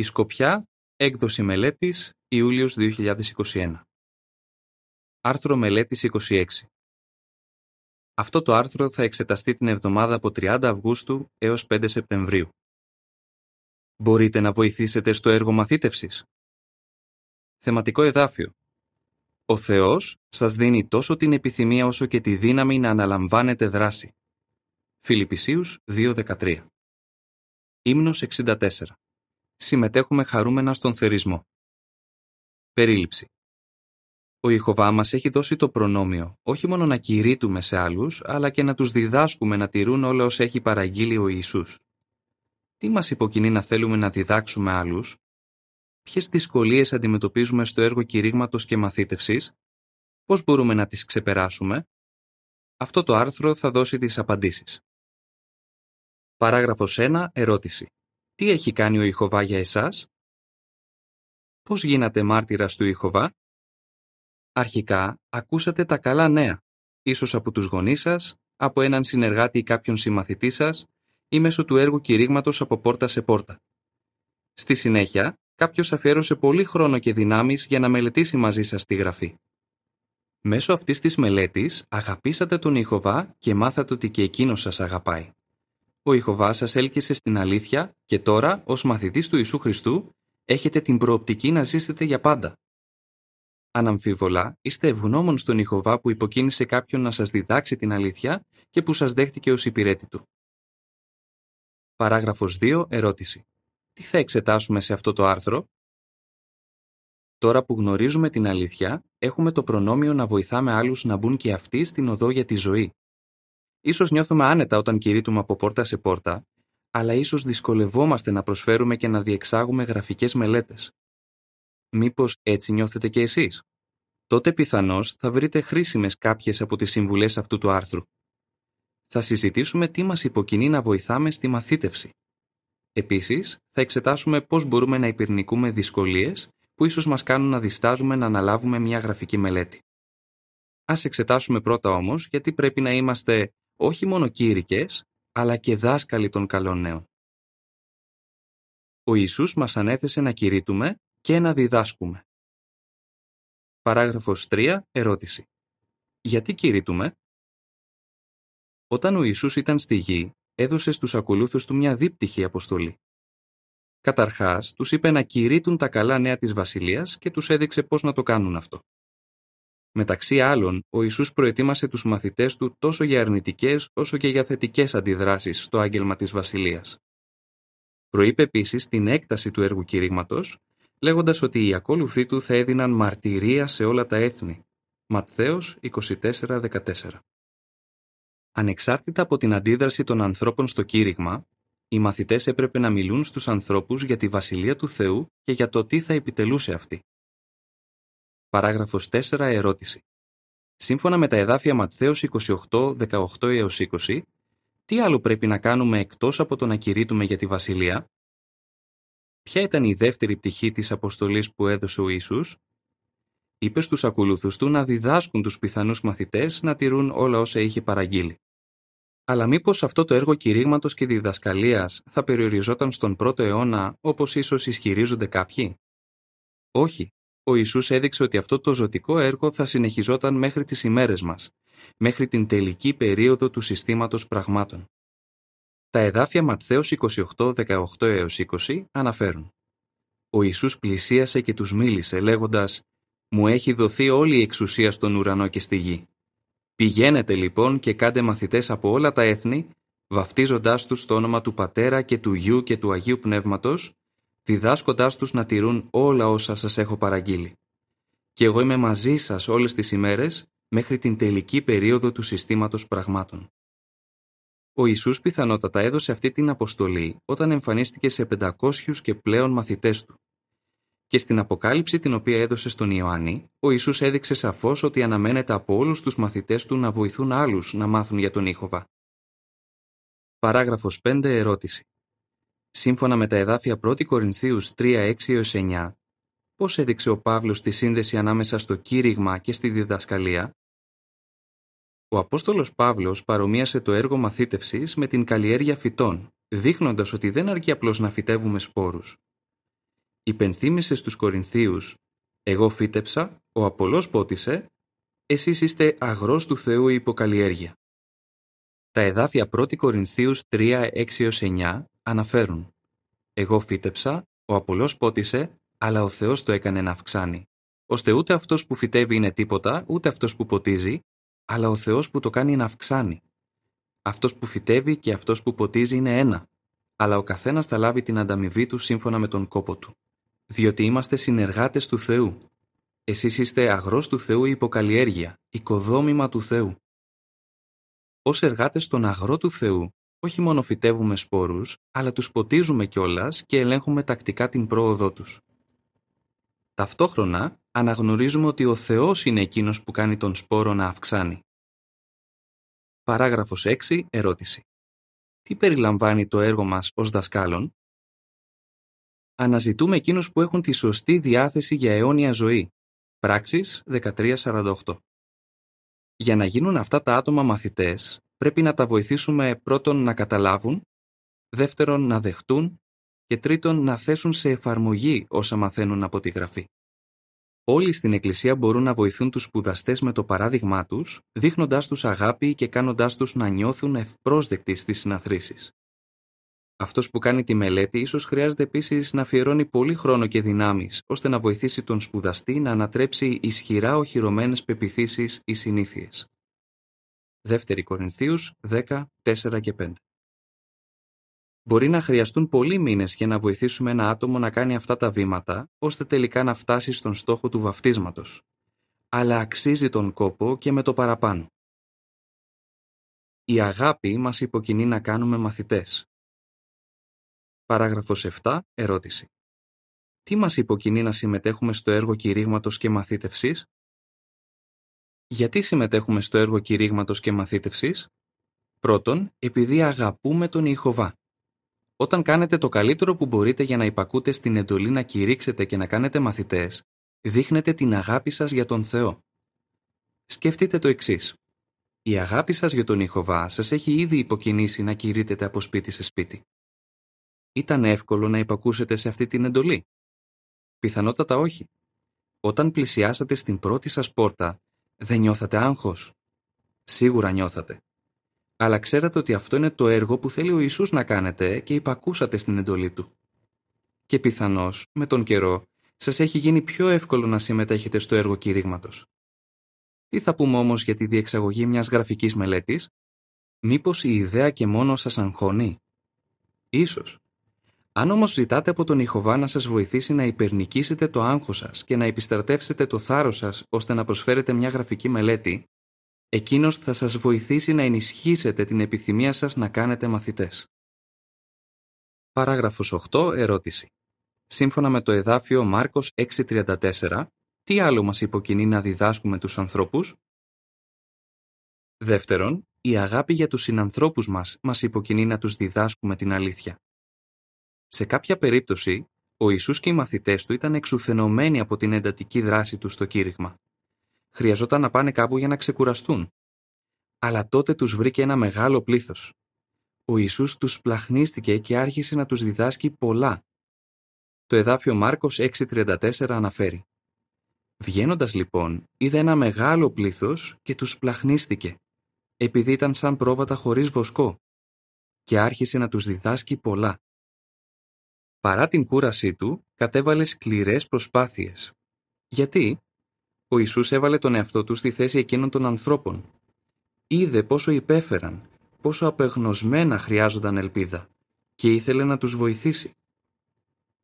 Η Σκοπιά, έκδοση μελέτης, Ιούλιος 2021. Άρθρο μελέτης 26. Αυτό το άρθρο θα εξεταστεί την εβδομάδα από 30 Αυγούστου έως 5 Σεπτεμβρίου. Μπορείτε να βοηθήσετε στο έργο μαθήτευσης. Θεματικό εδάφιο. Ο Θεός σας δίνει τόσο την επιθυμία όσο και τη δύναμη να αναλαμβάνετε δράση. Φιλιππισίους 2.13 Ύμνος 64 Συμμετέχουμε χαρούμενα στον θερισμό. Περίληψη Ο Ιχωβά μας έχει δώσει το προνόμιο όχι μόνο να κηρύττουμε σε άλλους, αλλά και να τους διδάσκουμε να τηρούν όλα όσα έχει παραγγείλει ο Ιησούς. Τι μας υποκινεί να θέλουμε να διδάξουμε άλλους, ποιες δυσκολίες αντιμετωπίζουμε στο έργο κηρύγματος και μαθήτευσης, πώς μπορούμε να τις ξεπεράσουμε; Αυτό το άρθρο θα δώσει τις απαντήσεις. Παράγραφος 1. Ερώτηση. Τι έχει κάνει ο Ιχωβά για εσάς; Πώς γίνατε μάρτυρας του Ιχωβά; Αρχικά, ακούσατε τα καλά νέα, ίσως από τους γονείς σας, από έναν συνεργάτη ή κάποιον συμμαθητή σας ή μέσω του έργου κηρύγματος από πόρτα σε πόρτα. Στη συνέχεια, κάποιος αφιέρωσε πολύ χρόνο και δυνάμεις για να μελετήσει μαζί σας τη γραφή. Μέσω αυτής της μελέτης αγαπήσατε τον Ιχωβά και μάθατε ότι και εκείνος σας αγαπάει. Ο Ιχωβάς σας έλκυσε στην αλήθεια και τώρα, ως μαθητής του Ιησού Χριστού, έχετε την προοπτική να ζήσετε για πάντα. Αναμφίβολα, είστε ευγνώμων στον Ιχωβά που υποκίνησε κάποιον να σας διδάξει την αλήθεια και που σας δέχτηκε ως υπηρέτη του. Παράγραφος 2. Ερώτηση. Τι θα εξετάσουμε σε αυτό το άρθρο; Τώρα που γνωρίζουμε την αλήθεια, έχουμε το προνόμιο να βοηθάμε άλλους να μπουν και αυτοί στην οδό για τη ζωή. Ίσως νιώθουμε άνετα όταν κηρύττουμε από πόρτα σε πόρτα, αλλά ίσως δυσκολευόμαστε να προσφέρουμε και να διεξάγουμε γραφικές μελέτες. Μήπως έτσι νιώθετε και εσείς; Τότε πιθανώς θα βρείτε χρήσιμες κάποιες από τις συμβουλές αυτού του άρθρου. Θα συζητήσουμε τι μας υποκινεί να βοηθάμε στη μαθήτευση. Επίσης, θα εξετάσουμε πώς μπορούμε να υπερνικούμε δυσκολίες που ίσως μας κάνουν να διστάζουμε να αναλάβουμε μια γραφική μελέτη. Ας εξετάσουμε πρώτα όμως γιατί πρέπει να είμαστε όχι μόνο κήρυκες, αλλά και δάσκαλοι των καλών νέων. Ο Ιησούς μας ανέθεσε να κηρύττουμε και να διδάσκουμε. Παράγραφος 3. Ερώτηση. Γιατί κηρύττουμε; Όταν ο Ιησούς ήταν στη γη, έδωσε στους ακολούθους του μια δίπτυχη αποστολή. Καταρχάς, τους είπε να κηρύττουν τα καλά νέα της Βασιλείας και τους έδειξε πώς να το κάνουν αυτό. Μεταξύ άλλων, ο Ιησούς προετοίμασε τους μαθητές του τόσο για αρνητικές όσο και για θετικές αντιδράσεις στο άγγελμα της Βασιλείας. Προείπε επίσης την έκταση του έργου κηρύγματος, λέγοντας ότι οι ακόλουθοί του θα έδιναν μαρτυρία σε όλα τα έθνη. Ματθαίος 24-14 Ανεξάρτητα από την αντίδραση των ανθρώπων στο κήρυγμα, οι μαθητές έπρεπε να μιλούν στους ανθρώπους για τη Βασιλεία του Θεού και για το τι θα επιτελούσε αυτή. Παράγραφος 4. Ερώτηση. Σύμφωνα με τα εδάφια Ματθαίος 28, 18 έως 20, τι άλλο πρέπει να κάνουμε εκτός από το να κηρύττουμε για τη Βασιλεία; Ποια ήταν η δεύτερη πτυχή της αποστολής που έδωσε ο Ιησούς; Είπε στους ακολούθους του να διδάσκουν τους πιθανούς μαθητές να τηρούν όλα όσα είχε παραγγείλει. Αλλά μήπως αυτό το έργο κηρύγματος και διδασκαλίας θα περιοριζόταν στον πρώτο αιώνα όπως ίσως ισχυρίζονται κάποιοι; Όχι, ο Ιησούς έδειξε ότι αυτό το ζωτικό έργο θα συνεχιζόταν μέχρι τις ημέρες μας, μέχρι την τελική περίοδο του συστήματος πραγμάτων. Τα εδάφια Ματθαίος 28, 18 έως 20 αναφέρουν «Ο Ιησούς πλησίασε και τους μίλησε λέγοντας «Μου έχει δοθεί όλη η εξουσία στον ουρανό και στη γη. Πηγαίνετε λοιπόν και κάντε μαθητές από όλα τα έθνη, βαφτίζοντάς τους στο όνομα του Πατέρα και του Γιού και του Αγίου Πνεύματος διδάσκοντάς τους να τηρούν όλα όσα σας έχω παραγγείλει. Και εγώ είμαι μαζί σας όλες τις ημέρες μέχρι την τελική περίοδο του συστήματος πραγμάτων. Ο Ιησούς πιθανότατα έδωσε αυτή την αποστολή όταν εμφανίστηκε σε 500 και πλέον μαθητές του. Και στην αποκάλυψη την οποία έδωσε στον Ιωάννη, ο Ιησούς έδειξε σαφώς ότι αναμένεται από όλους τους μαθητές του να βοηθούν άλλους να μάθουν για τον Ήχοβα. Παράγραφος 5. Ερώτηση. Σύμφωνα με τα εδάφια 1 Κορινθίους 3, 6 9, πώς έδειξε ο Παύλος τη σύνδεση ανάμεσα στο κήρυγμα και στη διδασκαλία; Ο Απόστολος Παύλος παρομοίασε το έργο μαθήτευσης με την καλλιέργεια φυτών, δείχνοντας ότι δεν αρκεί απλώς να φυτεύουμε σπόρους. υπενθύμησε στους Κορινθίους «Εγώ φύτεψα, ο Απολός πότισε, εσείς είστε αγρός του Θεού υποκαλλιέργεια». Τα εδάφια 1 Κορινθίους 3, 6-9 αναφέρουν «Εγώ φύτεψα, ο Απολός πότισε, αλλά ο Θεός το έκανε να αυξάνει, ώστε ούτε αυτός που φυτεύει είναι τίποτα, ούτε αυτός που ποτίζει, αλλά ο Θεός που το κάνει να αυξάνει. Αυτός που φυτεύει και αυτός που ποτίζει είναι ένα, αλλά ο καθένας θα λάβει την ανταμοιβή του σύμφωνα με τον κόπο του. Διότι είμαστε συνεργάτες του Θεού. Εσείς είστε αγρός του Θεού υποκαλλιέργεια, οικοδόμημα του Θεού. Ως εργάτες στον αγρό του Θεού, όχι μόνο φυτεύουμε σπόρους, αλλά τους ποτίζουμε κιόλας και ελέγχουμε τακτικά την πρόοδό τους. Ταυτόχρονα, αναγνωρίζουμε ότι ο Θεός είναι εκείνος που κάνει τον σπόρο να αυξάνει. Παράγραφος 6. Ερώτηση. Τι περιλαμβάνει το έργο μας ως δασκάλων; Αναζητούμε εκείνους που έχουν τη σωστή διάθεση για αιώνια ζωή. Πράξεις 1348. Για να γίνουν αυτά τα άτομα μαθητές, πρέπει να τα βοηθήσουμε πρώτον να καταλάβουν, δεύτερον να δεχτούν και τρίτον να θέσουν σε εφαρμογή όσα μαθαίνουν από τη Γραφή. Όλοι στην Εκκλησία μπορούν να βοηθούν τους σπουδαστές με το παράδειγμά τους, δείχνοντάς τους αγάπη και κάνοντάς τους να νιώθουν ευπρόσδεκτοι στις συναθρήσεις. Αυτός που κάνει τη μελέτη ίσως χρειάζεται επίσης να αφιερώνει πολύ χρόνο και δυνάμεις, ώστε να βοηθήσει τον σπουδαστή να ανατρέψει ισχυρά οχυρωμένες πεπιθήσεις ή συνήθειες. 2 Κορινθίους 10, 4 και 5 Μπορεί να χρειαστούν πολλοί μήνες για να βοηθήσουμε ένα άτομο να κάνει αυτά τα βήματα, ώστε τελικά να φτάσει στον στόχο του βαφτίσματος. Αλλά αξίζει τον κόπο και με το παραπάνω. Η αγάπη μας υποκινεί να κάνουμε μαθητές. Παράγραφος 7. Ερώτηση. Τι μας υποκινεί να συμμετέχουμε στο έργο κηρύγματος και μαθήτευσης; Γιατί συμμετέχουμε στο έργο κηρύγματος και μαθήτευσης; Πρώτον, επειδή αγαπούμε τον Ιχωβά. Όταν κάνετε το καλύτερο που μπορείτε για να υπακούτε στην εντολή να κηρύξετε και να κάνετε μαθητές, δείχνετε την αγάπη σας για τον Θεό. Σκεφτείτε το εξής. Η αγάπη σας για τον Ιχωβά σας έχει ήδη υποκινήσει να κηρύτετε από σπίτι σε σπίτι. Ήταν εύκολο να υπακούσετε σε αυτή την εντολή; Πιθανότατα όχι. Όταν πλησιάσατε στην πρώτη σας πόρτα, δεν νιώθατε άγχος; Σίγουρα νιώθατε αλλά ξέρατε ότι αυτό είναι το έργο που θέλει ο Ιησούς να κάνετε και υπακούσατε στην εντολή Του. Και πιθανώς, με τον καιρό, σας έχει γίνει πιο εύκολο να συμμετέχετε στο έργο κηρύγματος. Τι θα πούμε όμως για τη διεξαγωγή μιας γραφικής μελέτης; Μήπως η ιδέα και μόνο σας αγχώνει; Ίσως. Αν όμως ζητάτε από τον Ιχωβά να σας βοηθήσει να υπερνικήσετε το άγχος σας και να επιστρατεύσετε το θάρρος σας ώστε να προσφέρετε μια γραφική μελέτη, Εκείνος θα σας βοηθήσει να ενισχύσετε την επιθυμία σας να κάνετε μαθητές. Παράγραφος 8. Ερώτηση. Σύμφωνα με το εδάφιο Μάρκος 6.34, τι άλλο μας υποκινεί να διδάσκουμε τους ανθρώπους; Δεύτερον, η αγάπη για τους συνανθρώπους μας μας υποκινεί να τους διδάσκουμε την αλήθεια. Σε κάποια περίπτωση, ο Ιησούς και οι μαθητές του ήταν εξουθενωμένοι από την εντατική δράση τους στο κήρυγμα χρειαζόταν να πάνε κάπου για να ξεκουραστούν. Αλλά τότε τους βρήκε ένα μεγάλο πλήθος. Ο Ιησούς τους πλαχνίστηκε και άρχισε να τους διδάσκει πολλά. Το εδάφιο Μάρκος 6.34 αναφέρει Βγαίνοντας λοιπόν, είδε ένα μεγάλο πλήθος και τους πλαχνίστηκε, επειδή ήταν σαν πρόβατα χωρίς βοσκό, και άρχισε να τους διδάσκει πολλά. Παρά την κούρασή του, κατέβαλε σκληρές προσπάθειες. Γιατί; ο Ιησούς έβαλε τον εαυτό του στη θέση εκείνων των ανθρώπων. Είδε πόσο υπέφεραν, πόσο απεγνωσμένα χρειάζονταν ελπίδα και ήθελε να τους βοηθήσει.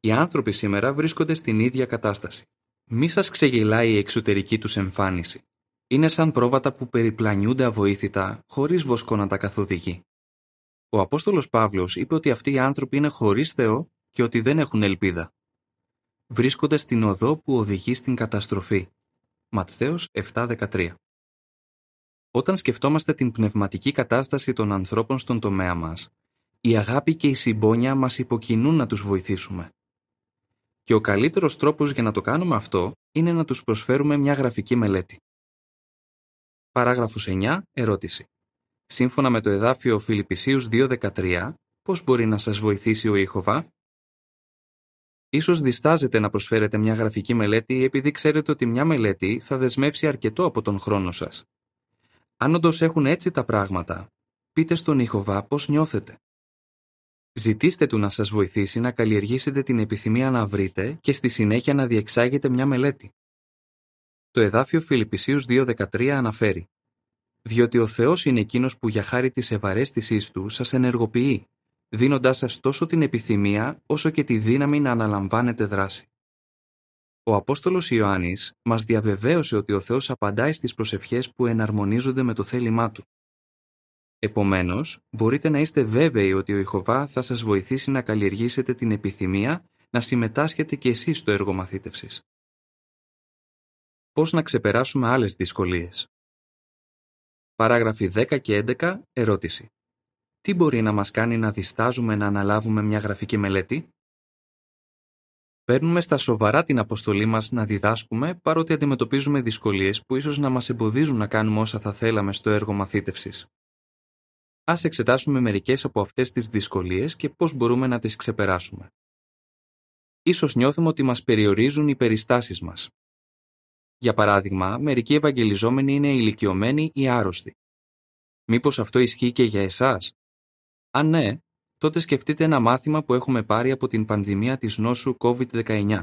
Οι άνθρωποι σήμερα βρίσκονται στην ίδια κατάσταση. Μη σας ξεγελάει η εξωτερική τους εμφάνιση. Είναι σαν πρόβατα που περιπλανιούνται αβοήθητα, χωρίς βοσκό να τα καθοδηγεί. Ο Απόστολος Παύλος είπε ότι αυτοί οι άνθρωποι είναι χωρίς Θεό και ότι δεν έχουν ελπίδα. Βρίσκονται στην οδό που οδηγεί στην καταστροφή. Ματθαίος 7.13 Όταν σκεφτόμαστε την πνευματική κατάσταση των ανθρώπων στον τομέα μας, η αγάπη και η συμπόνια μας υποκινούν να τους βοηθήσουμε. Και ο καλύτερος τρόπος για να το κάνουμε αυτό είναι να τους προσφέρουμε μια γραφική μελέτη. Παράγραφος 9. Ερώτηση. Σύμφωνα με το εδάφιο Φιλιππισίους 2.13, πώς μπορεί να σας βοηθήσει ο Ιεχωβά; Ίσως διστάζετε να προσφέρετε μια γραφική μελέτη επειδή ξέρετε ότι μια μελέτη θα δεσμεύσει αρκετό από τον χρόνο σας. Αν όντως έχουν έτσι τα πράγματα, πείτε στον Ιχωβά πώς νιώθετε. Ζητήστε του να σας βοηθήσει να καλλιεργήσετε την επιθυμία να βρείτε και στη συνέχεια να διεξάγετε μια μελέτη. Το εδάφιο Φιλιππισίους 2.13 αναφέρει «Διότι ο Θεός είναι εκείνος που για χάρη της ευαρέστησής Του σας ενεργοποιεί, δίνοντάς σας τόσο την επιθυμία όσο και τη δύναμη να αναλαμβάνετε δράση». Ο Απόστολος Ιωάννης μας διαβεβαίωσε ότι ο Θεός απαντάει στις προσευχές που εναρμονίζονται με το θέλημά Του. Επομένως, μπορείτε να είστε βέβαιοι ότι ο Ιχωβά θα σας βοηθήσει να καλλιεργήσετε την επιθυμία να συμμετάσχετε και εσείς στο έργο μαθήτευσης. Πώς να ξεπεράσουμε άλλες δυσκολίες; Παράγραφοι 10 και 11. Ερώτηση. Τι μπορεί να μας κάνει να διστάζουμε να αναλάβουμε μια γραφική μελέτη; Παίρνουμε στα σοβαρά την αποστολή μας να διδάσκουμε παρότι αντιμετωπίζουμε δυσκολίες που ίσως να μας εμποδίζουν να κάνουμε όσα θα θέλαμε στο έργο μαθήτευσης. Ας εξετάσουμε μερικές από αυτές τις δυσκολίες και πώς μπορούμε να τις ξεπεράσουμε. Ίσως νιώθουμε ότι μας περιορίζουν οι περιστάσεις μας. Για παράδειγμα, μερικοί ευαγγελιζόμενοι είναι ηλικιωμένοι ή άρρωστοι. Μήπως αυτό ισχύει και για εσάς; Αν ναι, τότε σκεφτείτε ένα μάθημα που έχουμε πάρει από την πανδημία της νόσου COVID-19.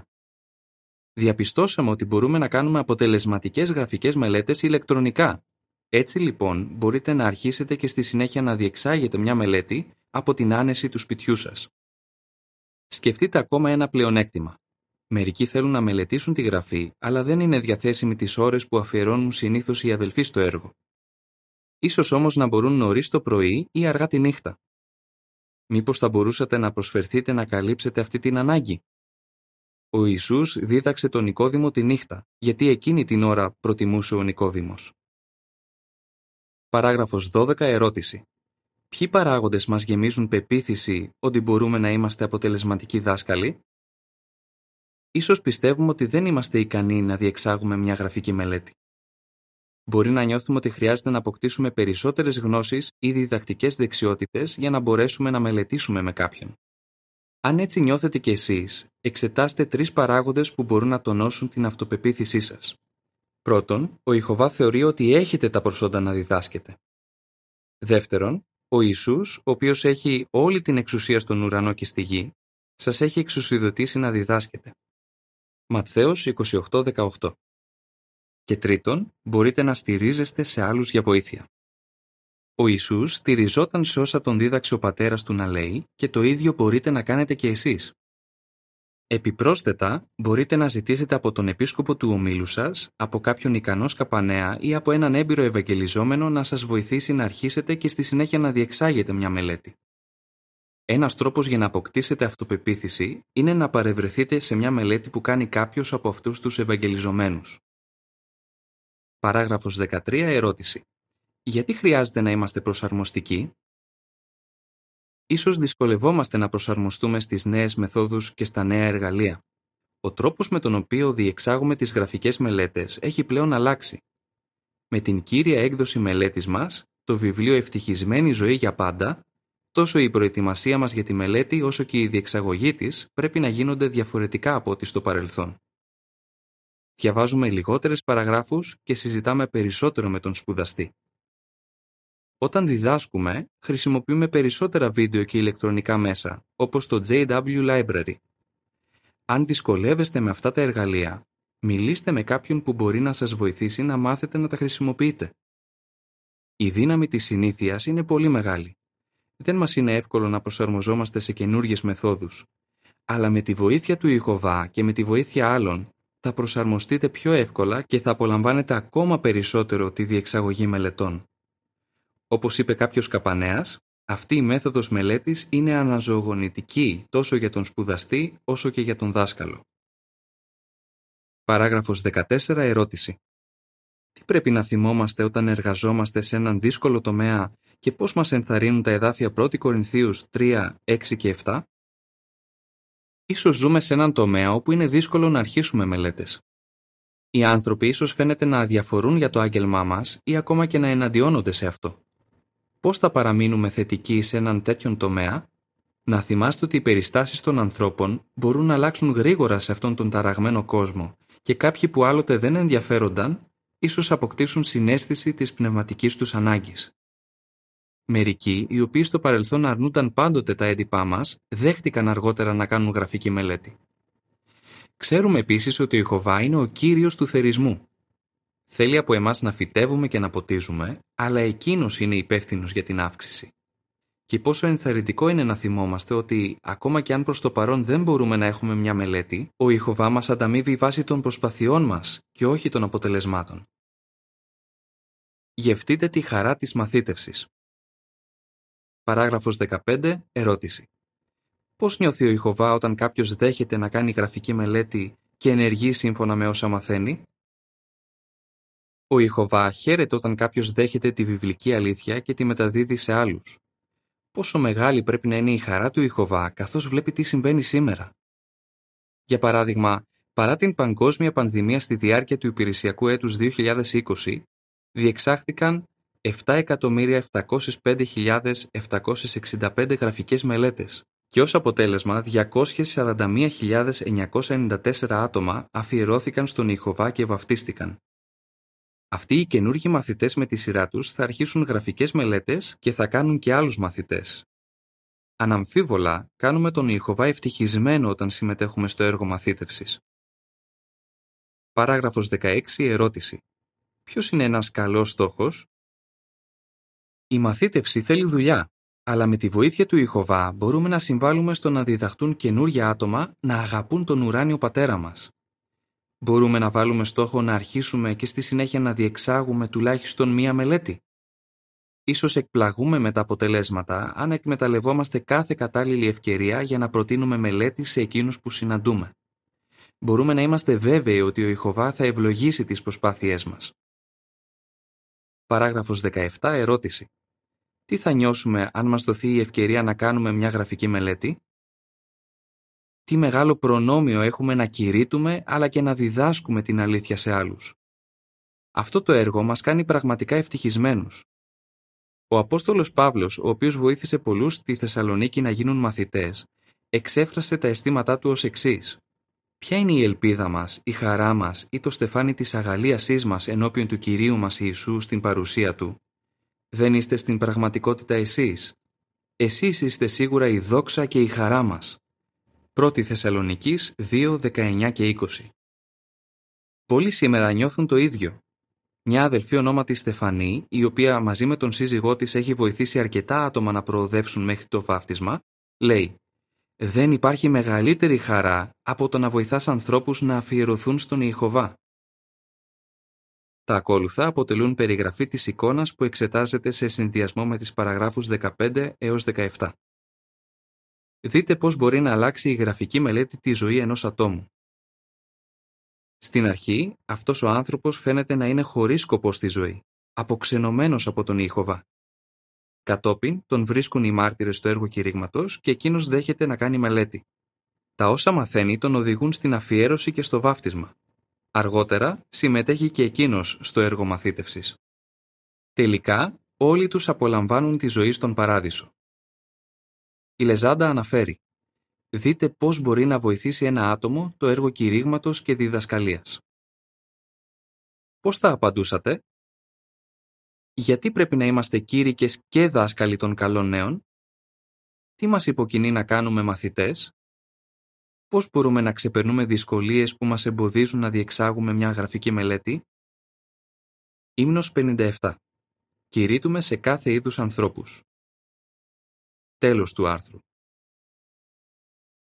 Διαπιστώσαμε ότι μπορούμε να κάνουμε αποτελεσματικές γραφικές μελέτες ηλεκτρονικά. Έτσι λοιπόν μπορείτε να αρχίσετε και στη συνέχεια να διεξάγετε μια μελέτη από την άνεση του σπιτιού σας. Σκεφτείτε ακόμα ένα πλεονέκτημα. Μερικοί θέλουν να μελετήσουν τη γραφή, αλλά δεν είναι διαθέσιμοι τις ώρες που αφιερώνουν συνήθως οι αδελφοί στο έργο. Ίσως όμως να μπορούν νωρίς το πρωί ή αργά τη νύχτα. Μήπως θα μπορούσατε να προσφερθείτε να καλύψετε αυτή την ανάγκη; Ο Ιησούς δίδαξε τον Νικόδημο τη νύχτα, γιατί εκείνη την ώρα προτιμούσε ο Νικόδημος. Παράγραφος 12 ερώτηση. Ποιοι παράγοντες μας γεμίζουν πεποίθηση ότι μπορούμε να είμαστε αποτελεσματικοί δάσκαλοι; Ίσως πιστεύουμε ότι δεν είμαστε ικανοί να διεξάγουμε μια γραφική μελέτη. Μπορεί να νιώθουμε ότι χρειάζεται να αποκτήσουμε περισσότερες γνώσεις ή διδακτικές δεξιότητες για να μπορέσουμε να μελετήσουμε με κάποιον. Αν έτσι νιώθετε κι εσείς, εξετάστε τρεις παράγοντες που μπορούν να τονώσουν την αυτοπεποίθησή σας. Πρώτον, ο Ιχοβά θεωρεί ότι έχετε τα προσόντα να διδάσκετε. Δεύτερον, ο Ιησούς, ο οποίος έχει όλη την εξουσία στον ουρανό και στη γη, σας έχει εξουσιοδοτήσει να διδάσκετε. Ματθαίος 28-18 και τρίτον, μπορείτε να στηρίζεστε σε άλλους για βοήθεια. Ο Ιησούς στηριζόταν σε όσα τον δίδαξε ο πατέρας του να λέει και το ίδιο μπορείτε να κάνετε και εσείς. Επιπρόσθετα, μπορείτε να ζητήσετε από τον επίσκοπο του ομίλου σας, από κάποιον ικανό σκαπανέα ή από έναν έμπειρο ευαγγελιζόμενο να σας βοηθήσει να αρχίσετε και στη συνέχεια να διεξάγετε μια μελέτη. Ένας τρόπος για να αποκτήσετε αυτοπεποίθηση είναι να παρευρεθείτε σε μια μελέτη που κάνει κάποιος από αυτούς τους ευαγγελιζομένους. Παράγραφος 13. Ερώτηση. Γιατί χρειάζεται να είμαστε προσαρμοστικοί; Ίσως δυσκολευόμαστε να προσαρμοστούμε στις νέες μεθόδους και στα νέα εργαλεία. Ο τρόπος με τον οποίο διεξάγουμε τις γραφικές μελέτες έχει πλέον αλλάξει. Με την κύρια έκδοση μελέτης μας, το βιβλίο «Ευτυχισμένη ζωή για πάντα», τόσο η προετοιμασία μας για τη μελέτη όσο και η διεξαγωγή της πρέπει να γίνονται διαφορετικά από ό,τι στο παρελθόν. Διαβάζουμε λιγότερες παραγράφους και συζητάμε περισσότερο με τον σπουδαστή. Όταν διδάσκουμε, χρησιμοποιούμε περισσότερα βίντεο και ηλεκτρονικά μέσα, όπως το JW Library. Αν δυσκολεύεστε με αυτά τα εργαλεία, μιλήστε με κάποιον που μπορεί να σας βοηθήσει να μάθετε να τα χρησιμοποιείτε. Η δύναμη της συνήθειας είναι πολύ μεγάλη. Δεν μας είναι εύκολο να προσαρμοζόμαστε σε καινούργιες μεθόδους. Αλλά με τη βοήθεια του Ιχωβά και με τη βοήθεια άλλων, θα προσαρμοστείτε πιο εύκολα και θα απολαμβάνετε ακόμα περισσότερο τη διεξαγωγή μελετών. Όπως είπε κάποιος καπανέας, αυτή η μέθοδος μελέτης είναι αναζωογονητική τόσο για τον σπουδαστή όσο και για τον δάσκαλο. Παράγραφος 14. Ερώτηση. Τι πρέπει να θυμόμαστε όταν εργαζόμαστε σε έναν δύσκολο τομέα και πώς μας ενθαρρύνουν τα εδάφια 1 Κορινθίους 3, 6 και 7? Ίσως ζούμε σε έναν τομέα όπου είναι δύσκολο να αρχίσουμε μελέτες. Οι άνθρωποι ίσως φαίνεται να αδιαφορούν για το άγγελμά μας ή ακόμα και να εναντιώνονται σε αυτό. Πώς θα παραμείνουμε θετικοί σε έναν τέτοιον τομέα; Να θυμάστε ότι οι περιστάσεις των ανθρώπων μπορούν να αλλάξουν γρήγορα σε αυτόν τον ταραγμένο κόσμο και κάποιοι που άλλοτε δεν ενδιαφέρονταν, ίσως αποκτήσουν συνέστηση της πνευματικής τους ανάγκης. Μερικοί, οι οποίοι στο παρελθόν αρνούνταν πάντοτε τα έντυπά μας, δέχτηκαν αργότερα να κάνουν γραφική μελέτη. Ξέρουμε επίσης ότι ο Ιχωβά είναι ο κύριος του θερισμού. Θέλει από εμάς να φυτεύουμε και να ποτίζουμε, αλλά εκείνος είναι υπεύθυνος για την αύξηση. Και πόσο ενθαρρυντικό είναι να θυμόμαστε ότι, ακόμα και αν προς το παρόν δεν μπορούμε να έχουμε μια μελέτη, ο Ιχωβά μας ανταμείβει βάσει των προσπαθειών μας και όχι των αποτελεσμάτων. Γευτείτε τη χαρά της μαθήτευσης. Παράγραφος 15. Ερώτηση. Πώς νιώθει ο Ιχωβά όταν κάποιος δέχεται να κάνει γραφική μελέτη και ενεργεί σύμφωνα με όσα μαθαίνει; Ο Ιχωβά χαίρεται όταν κάποιος δέχεται τη βιβλική αλήθεια και τη μεταδίδει σε άλλους. Πόσο μεγάλη πρέπει να είναι η χαρά του Ιχωβά καθώς βλέπει τι συμβαίνει σήμερα; Για παράδειγμα, παρά την παγκόσμια πανδημία στη διάρκεια του υπηρεσιακού έτους 2020, διεξάχθηκαν 7.705.765 γραφικές μελέτες και ως αποτέλεσμα 241.994 άτομα αφιερώθηκαν στον Ιχωβά και βαφτίστηκαν. Αυτοί οι καινούργοι μαθητές με τη σειρά τους θα αρχίσουν γραφικές μελέτες και θα κάνουν και άλλους μαθητές. Αναμφίβολα, κάνουμε τον Ιχωβά ευτυχισμένο όταν συμμετέχουμε στο έργο μαθήτευσης. Παράγραφος 16. Ερώτηση. Ποιος είναι ένας καλός στόχος; Η μαθήτευση θέλει δουλειά, αλλά με τη βοήθεια του Ιχωβά μπορούμε να συμβάλλουμε στο να διδαχτούν καινούργια άτομα να αγαπούν τον ουράνιο πατέρα μας. Μπορούμε να βάλουμε στόχο να αρχίσουμε και στη συνέχεια να διεξάγουμε τουλάχιστον μία μελέτη. Ίσως εκπλαγούμε με τα αποτελέσματα αν εκμεταλλευόμαστε κάθε κατάλληλη ευκαιρία για να προτείνουμε μελέτη σε εκείνους που συναντούμε. Μπορούμε να είμαστε βέβαιοι ότι ο Ιχωβά θα ευλογήσει τις προσπάθειές μας. Παράγραφος 17. Ερώτηση. Τι θα νιώσουμε αν μας δοθεί η ευκαιρία να κάνουμε μια γραφική μελέτη; Τι μεγάλο προνόμιο έχουμε να κηρύττουμε αλλά και να διδάσκουμε την αλήθεια σε άλλους; Αυτό το έργο μας κάνει πραγματικά ευτυχισμένους. Ο Απόστολος Παύλος, ο οποίος βοήθησε πολλούς στη Θεσσαλονίκη να γίνουν μαθητές, εξέφρασε τα αισθήματά του ως εξής. Ποια είναι η ελπίδα μας, η χαρά μας ή το στεφάνι της αγαλίασής μας ενώπιον του Κυρίου μας Ιησού στην παρουσία Του; Δεν είστε στην πραγματικότητα εσείς. Εσείς είστε σίγουρα η δόξα και η χαρά μας. 1 Θεσσαλονικής 2, 19 και 20 Πολλοί σήμερα νιώθουν το ίδιο. Μια αδελφή ονόματι Στεφανή, η οποία μαζί με τον σύζυγό της έχει βοηθήσει αρκετά άτομα να προοδεύσουν μέχρι το βάφτισμα, λέει «Δεν υπάρχει μεγαλύτερη χαρά από το να βοηθάς ανθρώπους να αφιερωθούν στον Ιεχωβά. Τα ακόλουθα αποτελούν περιγραφή της εικόνας που εξετάζεται σε συνδυασμό με τις παραγράφους 15 έως 17. Δείτε πώς μπορεί να αλλάξει η γραφική μελέτη τη ζωή ενός ατόμου. Στην αρχή, αυτός ο άνθρωπος φαίνεται να είναι χωρίς σκοπό στη ζωή, αποξενωμένος από τον Ιχωβά. Κατόπιν, τον βρίσκουν οι μάρτυρες στο έργο κηρύγματος και εκείνος δέχεται να κάνει μελέτη. Τα όσα μαθαίνει τον οδηγούν στην αφιέρωση και στο βάφτισμα. Αργότερα, συμμετέχει και εκείνος στο έργο μαθήτευσης. Τελικά, όλοι τους απολαμβάνουν τη ζωή στον παράδεισο. Η Λεζάντα αναφέρει Δείτε πώς μπορεί να βοηθήσει ένα άτομο το έργο κηρύγματος και διδασκαλίας. Πώς θα απαντούσατε; Γιατί πρέπει να είμαστε κήρυκες και δάσκαλοι των καλών νέων; Τι μας υποκινεί να κάνουμε μαθητές; Πώς μπορούμε να ξεπερνούμε δυσκολίες που μας εμποδίζουν να διεξάγουμε μια γραφική μελέτη; Ύμνος 57. Κηρύττουμε σε κάθε είδους ανθρώπους. Τέλος του άρθρου.